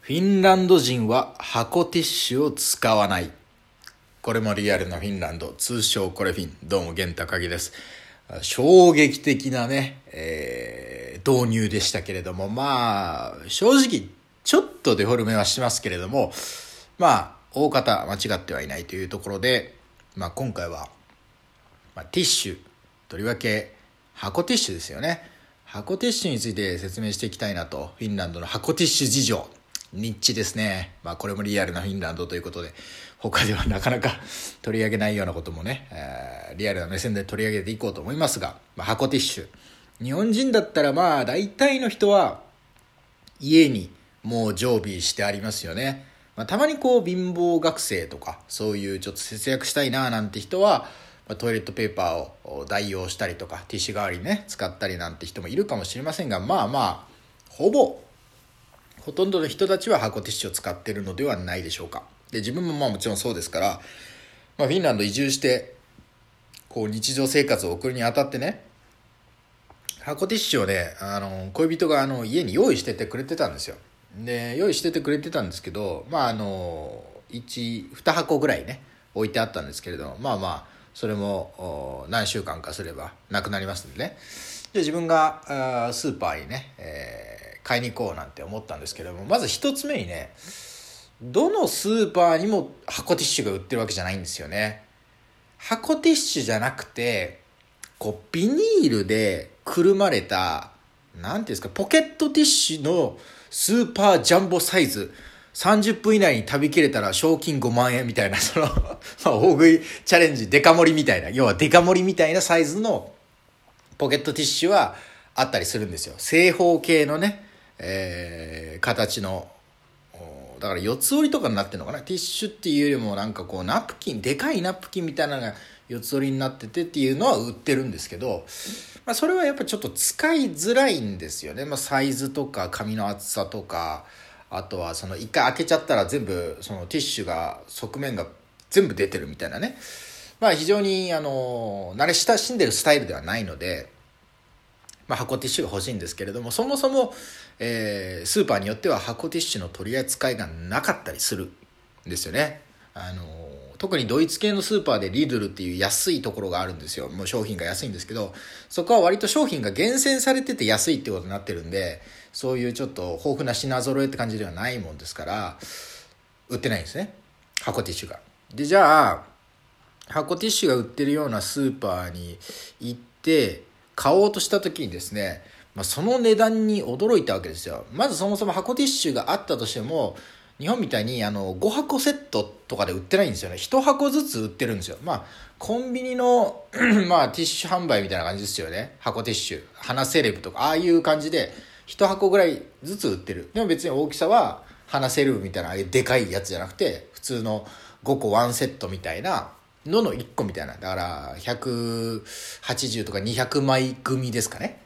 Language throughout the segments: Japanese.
フィンランド人は箱ティッシュを使わない。これもリアルなフィンランド、通称コレフィン。どうも、源高木です。衝撃的なね、えー、導入でしたけれども、まあ、正直、ちょっとデフォルメはしますけれども、まあ、大方間違ってはいないというところで、まあ今回は、まあ、ティッシュ、とりわけ箱ティッシュですよね。箱ティッシュについて説明していきたいなと、フィンランドの箱ティッシュ事情。ニッチですね。まあこれもリアルなフィンランドということで、他ではなかなか取り上げないようなこともね、えー、リアルな目線で取り上げていこうと思いますが、まあ、箱ティッシュ。日本人だったらまあ大体の人は家にもう常備してありますよね。まあ、たまにこう貧乏学生とかそういうちょっと節約したいななんて人は、ま、トイレットペーパーを代用したりとかティッシュ代わりにね使ったりなんて人もいるかもしれませんがまあまあほぼほとんどの人たちは箱ティッシュを使ってるのではないでしょうか。で、自分もまあもちろんそうですから、まあ、フィンランド移住して、こう日常生活を送るにあたってね、箱ティッシュをね、あの、恋人があの家に用意しててくれてたんですよ。で、用意しててくれてたんですけど、まああの、1、2箱ぐらいね、置いてあったんですけれど、まあまあ、それも何週間かすればなくなりますんでね。で、自分があスーパーにね、えー買いに行こうなんて思ったんですけどもまず一つ目にねどのスーパーにも箱ティッシュが売ってるわけじゃないんですよね。箱ティッシュじゃなくてこうビニールでくるまれた何ていうんですかポケットティッシュのスーパージャンボサイズ。30分以内に食べきれたら賞金5万円みたいな、そのまあ、大食いチャレンジ、デカ盛りみたいな、要はデカ盛りみたいなサイズのポケットティッシュはあったりするんですよ。正方形のね、えー、形のだから四つ折りとかになってるのかな？ティッシュっていうよりもなんかこうナプキンでかいナプキンみたいなのが四つ折りになっててっていうのは売ってるんですけど、まあ、それはやっぱちょっと使いづらいんですよね、まあ、サイズとか紙の厚さとかあとはその一回開けちゃったら全部そのティッシュが側面が全部出てるみたいなね。まあ非常にあの慣れ親しんでるスタイルではないのでまあ、箱ティッシュが欲しいんですけれどもそもそも、えー、スーパーによっては箱ティッシュの取り扱いがなかったりするんですよね。あの特にドイツ系のスーパーでリドルっていう安いところがあるんですよ。もう商品が安いんですけど、そこは割と商品が厳選されてて安いってことになってるんで、そういうちょっと豊富な品揃えって感じではないもんですから、売ってないんですね。箱ティッシュが。で、じゃあ、箱ティッシュが売ってるようなスーパーに行って、買おうとした時にですね、まあ、その値段に驚いたわけですよ。まずそもそも箱ティッシュがあったとしても、日本みたいにあの5箱セットとかで売ってないんですよね。1箱ずつ売ってるんですよ。まあ、コンビニの まあ、ティッシュ販売みたいな感じですよね。箱ティッシュ。花セレブとか、ああいう感じで、1箱ぐらいずつ売ってる。でも別に大きさは、花セレブみたいな、ああいうでかいやつじゃなくて、普通の5個1セットみたいな、のの1個みたいな。だから、180とか200枚組ですかね。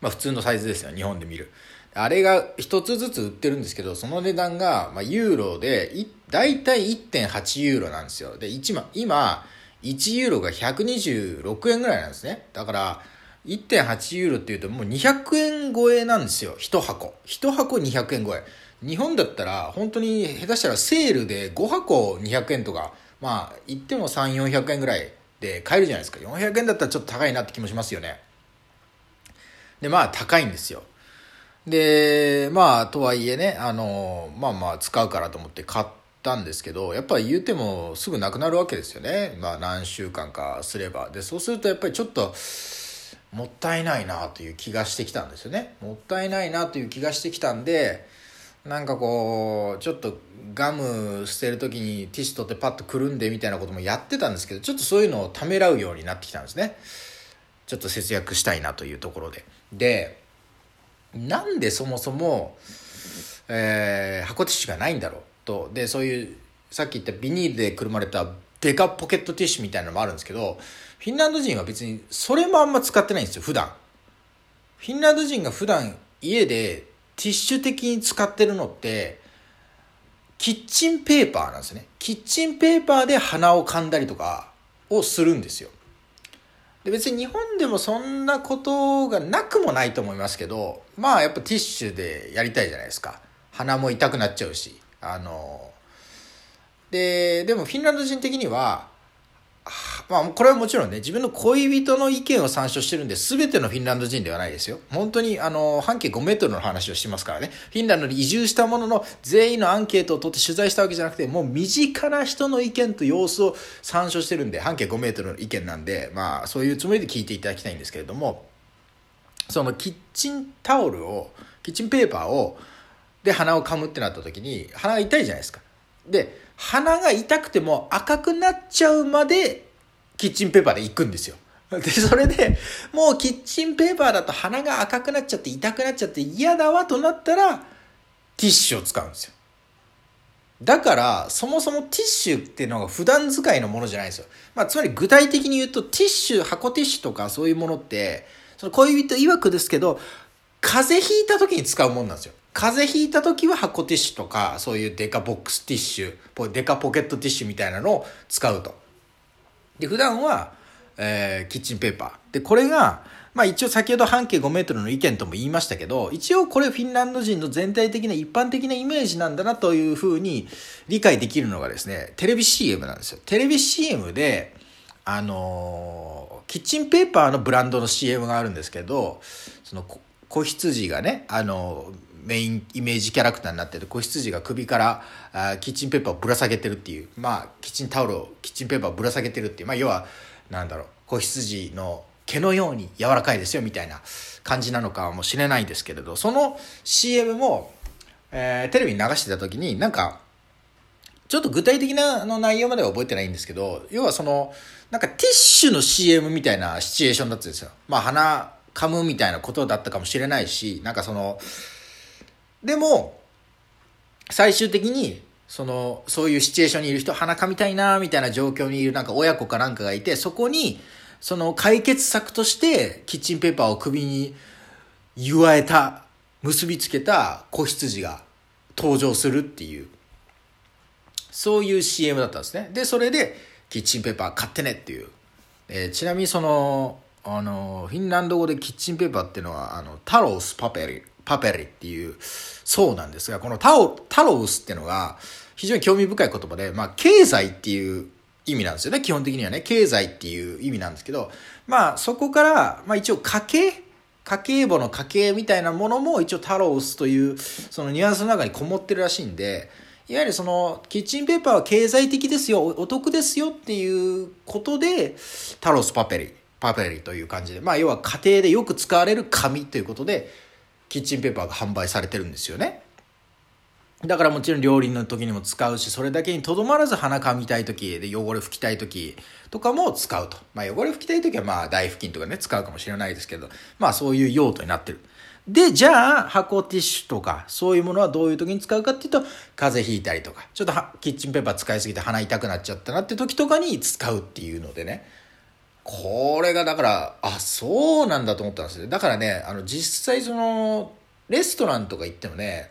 まあ普通のサイズですよ、日本で見る。あれが1つずつ売ってるんですけど、その値段が、まあ、ユーロで、だいたい1.8ユーロなんですよ。で、1今、1ユーロが126円ぐらいなんですね。だから、1.8ユーロっていうともう200円超えなんですよ。1箱。1箱200円超え。日本だったら、本当に下手したらセールで5箱200円とか、まあ、言っても3、400円ぐらいで買えるじゃないですか。400円だったらちょっと高いなって気もしますよね。で、まあ、高いんですよ。で、まあ、とはいえね、あの、まあまあ、使うからと思って買ったんですけど、やっぱり言うてもすぐなくなるわけですよね。まあ、何週間かすれば。で、そうするとやっぱりちょっと、もったいないなという気がしてきたんですよね。もったいないなという気がしてきたんで、なんかこうちょっとガム捨てる時にティッシュ取ってパッとくるんでみたいなこともやってたんですけどちょっとそういうのをためらうようになってきたんですね。ちょっと節約したいなというところで。でなんでそもそも、えー、箱ティッシュがないんだろうと。でそういうさっき言ったビニールでくるまれたデカポケットティッシュみたいなのもあるんですけどフィンランド人は別にそれもあんま使ってないんですよ普段。フィンランド人が普段家でティッシュ的に使ってるのって、キッチンペーパーなんですね。キッチンペーパーで鼻を噛んだりとかをするんですよ。で別に日本でもそんなことがなくもないと思いますけど、まあやっぱティッシュでやりたいじゃないですか。鼻も痛くなっちゃうし、あの、で、でもフィンランド人的には、まあ、これはもちろんね、自分の恋人の意見を参照してるんで、全てのフィンランド人ではないですよ。本当に、あの、半径5メートルの話をしてますからね。フィンランドに移住したものの、全員のアンケートを取って取材したわけじゃなくて、もう身近な人の意見と様子を参照してるんで、半径5メートルの意見なんで、まあ、そういうつもりで聞いていただきたいんですけれども、そのキッチンタオルを、キッチンペーパーを、で鼻をかむってなった時に、鼻が痛いじゃないですか。で、鼻が痛くても赤くなっちゃうまでキッチンペーパーで行くんですよ。で、それで、もうキッチンペーパーだと鼻が赤くなっちゃって痛くなっちゃって嫌だわとなったら、ティッシュを使うんですよ。だから、そもそもティッシュっていうのが普段使いのものじゃないんですよ。まあ、つまり具体的に言うと、ティッシュ、箱ティッシュとかそういうものって、その恋人曰くですけど、風邪ひいた時に使うもんなんですよ。風邪ひいた時は箱ティッシュとか、そういうデカボックスティッシュ、デカポケットティッシュみたいなのを使うと。で、普段は、えー、キッチンペーパー。で、これが、まあ一応先ほど半径5メートルの意見とも言いましたけど、一応これフィンランド人の全体的な一般的なイメージなんだなというふうに理解できるのがですね、テレビ CM なんですよ。テレビ CM で、あのー、キッチンペーパーのブランドの CM があるんですけど、その子羊がね、あの、メインイメージキャラクターになってて子羊が首からあキッチンペーパーをぶら下げてるっていうまあキッチンタオルをキッチンペーパーをぶら下げてるっていうまあ要はなんだろう子羊の毛のように柔らかいですよみたいな感じなのかもしれないですけれどその CM も、えー、テレビに流してた時になんかちょっと具体的なの内容までは覚えてないんですけど要はそのなんかティッシュの CM みたいなシチュエーションだったんですよ。まあ鼻噛むみたいなことだったかもしれないしなんかそのでも、最終的に、その、そういうシチュエーションにいる人、鼻かみたいな、みたいな状況にいるなんか親子かなんかがいて、そこに、その解決策として、キッチンペーパーを首に言わえた、結びつけた子羊が登場するっていう、そういう CM だったんですね。で、それで、キッチンペーパー買ってねっていう。えー、ちなみにその、あの、フィンランド語でキッチンペーパーっていうのは、あの、タロスパペリパペリっていうそうなんですが、このタオ、タロウスっていうのが非常に興味深い言葉で、まあ、経済っていう意味なんですよね。基本的にはね、経済っていう意味なんですけど、まあ、そこから、まあ一応家計家計簿の家計みたいなものも一応タロウスというそのニュアンスの中にこもってるらしいんで、いわゆるそのキッチンペーパーは経済的ですよ、お得ですよっていうことで、タロスパペリ、パペリという感じで、まあ要は家庭でよく使われる紙ということで、キッチンペーパーが販売されてるんですよね。だからもちろん料理の時にも使うし、それだけにとどまらず鼻かみたい時で汚れ拭きたい時とかも使うと。まあ汚れ拭きたい時はまあ台拭きとかね、使うかもしれないですけど、まあそういう用途になってる。で、じゃあ箱ティッシュとかそういうものはどういう時に使うかっていうと、風邪ひいたりとか、ちょっとキッチンペーパー使いすぎて鼻痛くなっちゃったなって時とかに使うっていうのでね。これがだから、あ、そうなんだと思ったんですよ。だからね、あの、実際その、レストランとか行ってもね、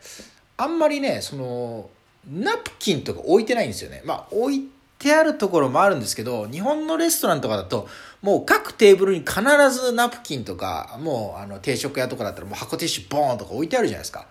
あんまりね、その、ナプキンとか置いてないんですよね。まあ、置いてあるところもあるんですけど、日本のレストランとかだと、もう各テーブルに必ずナプキンとか、もうあの定食屋とかだったらもう箱ティッシュボーンとか置いてあるじゃないですか。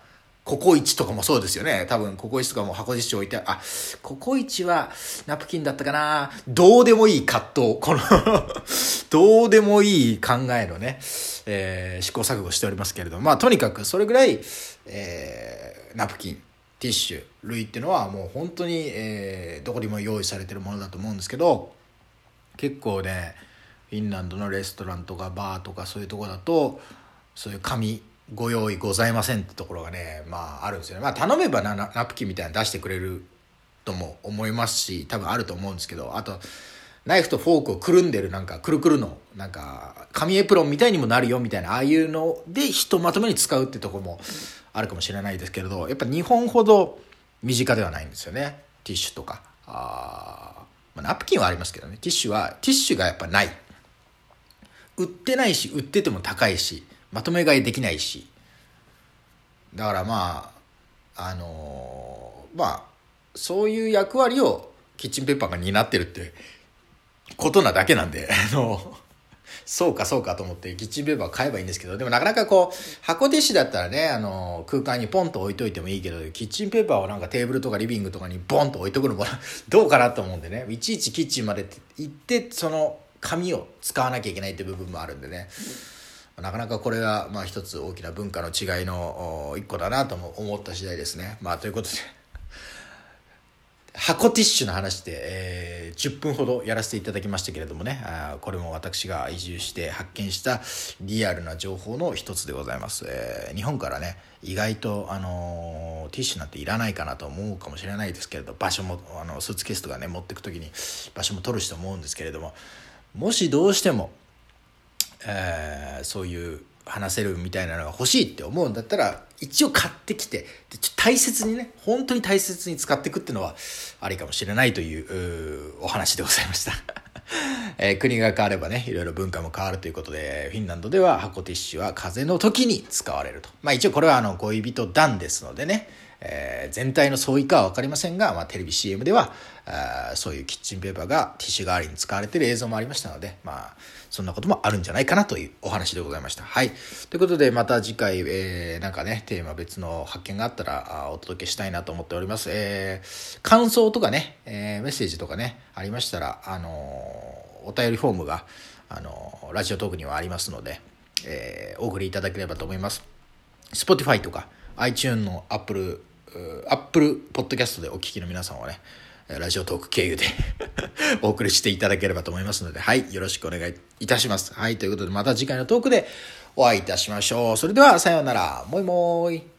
ココイチとかもそうですよね。多分、ココイチとかも箱ティッシュ置いてあ、ココイチはナプキンだったかなどうでもいい葛藤。この どうでもいい考えのね、えー、試行錯誤しておりますけれども、まあ、とにかくそれぐらい、えー、ナプキン、ティッシュ類っていうのはもう本当に、えー、どこにも用意されてるものだと思うんですけど、結構ね、フィンランドのレストランとかバーとかそういうとこだと、そういう紙、ご用意ございませんってところがね、まああるんですよね。まあ頼めばナナプキンみたいなの出してくれるとも思いますし、多分あると思うんですけど、あと、ナイフとフォークをくるんでるなんかくるくるの、なんか紙エプロンみたいにもなるよみたいな、ああいうのでひとまとめに使うってとこもあるかもしれないですけれど、やっぱ日本ほど身近ではないんですよね。ティッシュとか。あまあ、ナプキンはありますけどね。ティッシュは、ティッシュがやっぱない。売ってないし、売ってても高いし、まとめ買いできないしだからまああのー、まあそういう役割をキッチンペーパーが担ってるってことなだけなんで あのそうかそうかと思ってキッチンペーパー買えばいいんですけど、でもなかなかこう、箱ティッシュだったらね、あの、空間にポンと置いといてもいいけど、キッチンペーパーをなんかテーブルとかリビングとかにボンと置いとくのも どうかなと思うんでね、いちいちキッチンまで行って、その紙を使わなきゃいけないって部分もあるんでね。なかなかこれはまあ一つ大きな文化の違いの一個だなとも思った次第ですね。まあということで。箱ティッシュの話で、えー、10分ほどやらせていただきましたけれどもね。あこれも私が移住して発見したリアルな情報の一つでございます、えー、日本からね意外と、あのー、ティッシュなんていらないかなと思うかもしれないですけれど場所もあのスーツケースとかね持ってく時に場所も取るしと思うんですけれどももしどうしても、えー、そういう話せるみたいなのが欲しいって思うんだったら一応買ってきて大切にね本当に大切に使っていくっていうのはありかもしれないというお話でございました。えー、国が変わればねいろいろ文化も変わるということでフィンランドでは箱ティッシュは風邪の時に使われると。まあ一応これはあの恋人団ですのでねえー、全体の相違かは分かりませんが、まあ、テレビ CM ではあそういうキッチンペーパーがティッシュ代わりに使われている映像もありましたので、まあ、そんなこともあるんじゃないかなというお話でございました。はい。ということで、また次回、えー、なんかね、テーマ別の発見があったらあお届けしたいなと思っております。えー、感想とかね、えー、メッセージとかね、ありましたら、あのお便りフォームが、あのラジオトークにはありますので、えー、お送りいただければと思います。Spotify とか iTunes の Apple アップルポッドキャストでお聞きの皆さんはね、ラジオトーク経由で お送りしていただければと思いますので、はい、よろしくお願いいたします。はい、ということでまた次回のトークでお会いいたしましょう。それでは、さようなら。もいもーい。